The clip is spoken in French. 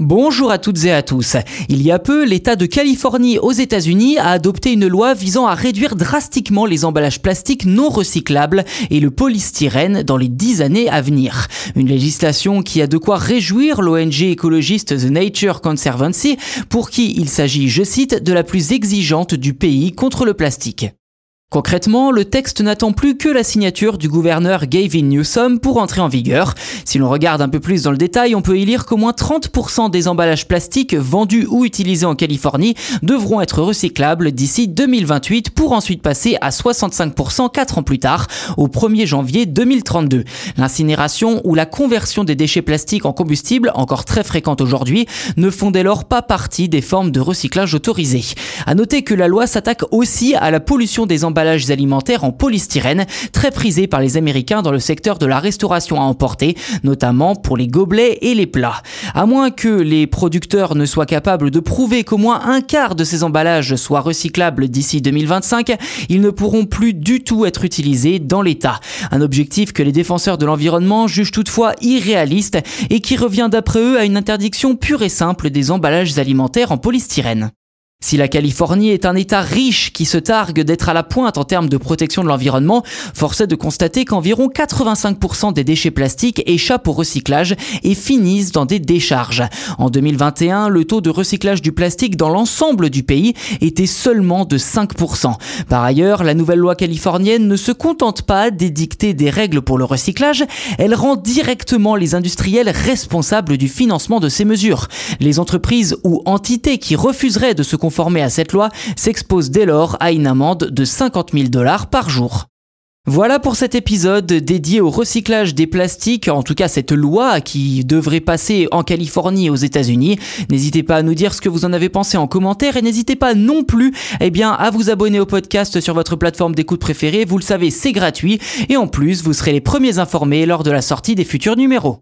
Bonjour à toutes et à tous. Il y a peu, l'État de Californie aux États-Unis a adopté une loi visant à réduire drastiquement les emballages plastiques non recyclables et le polystyrène dans les dix années à venir. Une législation qui a de quoi réjouir l'ONG écologiste The Nature Conservancy pour qui il s'agit, je cite, de la plus exigeante du pays contre le plastique. Concrètement, le texte n'attend plus que la signature du gouverneur Gavin Newsom pour entrer en vigueur. Si l'on regarde un peu plus dans le détail, on peut y lire qu'au moins 30% des emballages plastiques vendus ou utilisés en Californie devront être recyclables d'ici 2028 pour ensuite passer à 65% 4 ans plus tard, au 1er janvier 2032. L'incinération ou la conversion des déchets plastiques en combustible, encore très fréquente aujourd'hui, ne font dès lors pas partie des formes de recyclage autorisées. À noter que la loi s'attaque aussi à la pollution des emballages alimentaires en polystyrène, très prisés par les Américains dans le secteur de la restauration à emporter, notamment pour les gobelets et les plats. À moins que les producteurs ne soient capables de prouver qu'au moins un quart de ces emballages soient recyclables d'ici 2025, ils ne pourront plus du tout être utilisés dans l'État. Un objectif que les défenseurs de l'environnement jugent toutefois irréaliste et qui revient d'après eux à une interdiction pure et simple des emballages alimentaires en polystyrène. Si la Californie est un État riche qui se targue d'être à la pointe en termes de protection de l'environnement, force est de constater qu'environ 85% des déchets plastiques échappent au recyclage et finissent dans des décharges. En 2021, le taux de recyclage du plastique dans l'ensemble du pays était seulement de 5%. Par ailleurs, la nouvelle loi californienne ne se contente pas d'édicter des règles pour le recyclage, elle rend directement les industriels responsables du financement de ces mesures. Les entreprises ou entités qui refuseraient de se conformer à cette loi s'expose dès lors à une amende de 50 000 dollars par jour. Voilà pour cet épisode dédié au recyclage des plastiques, en tout cas cette loi qui devrait passer en Californie aux États-Unis. N'hésitez pas à nous dire ce que vous en avez pensé en commentaire et n'hésitez pas non plus eh à vous abonner au podcast sur votre plateforme d'écoute préférée. Vous le savez, c'est gratuit et en plus, vous serez les premiers informés lors de la sortie des futurs numéros.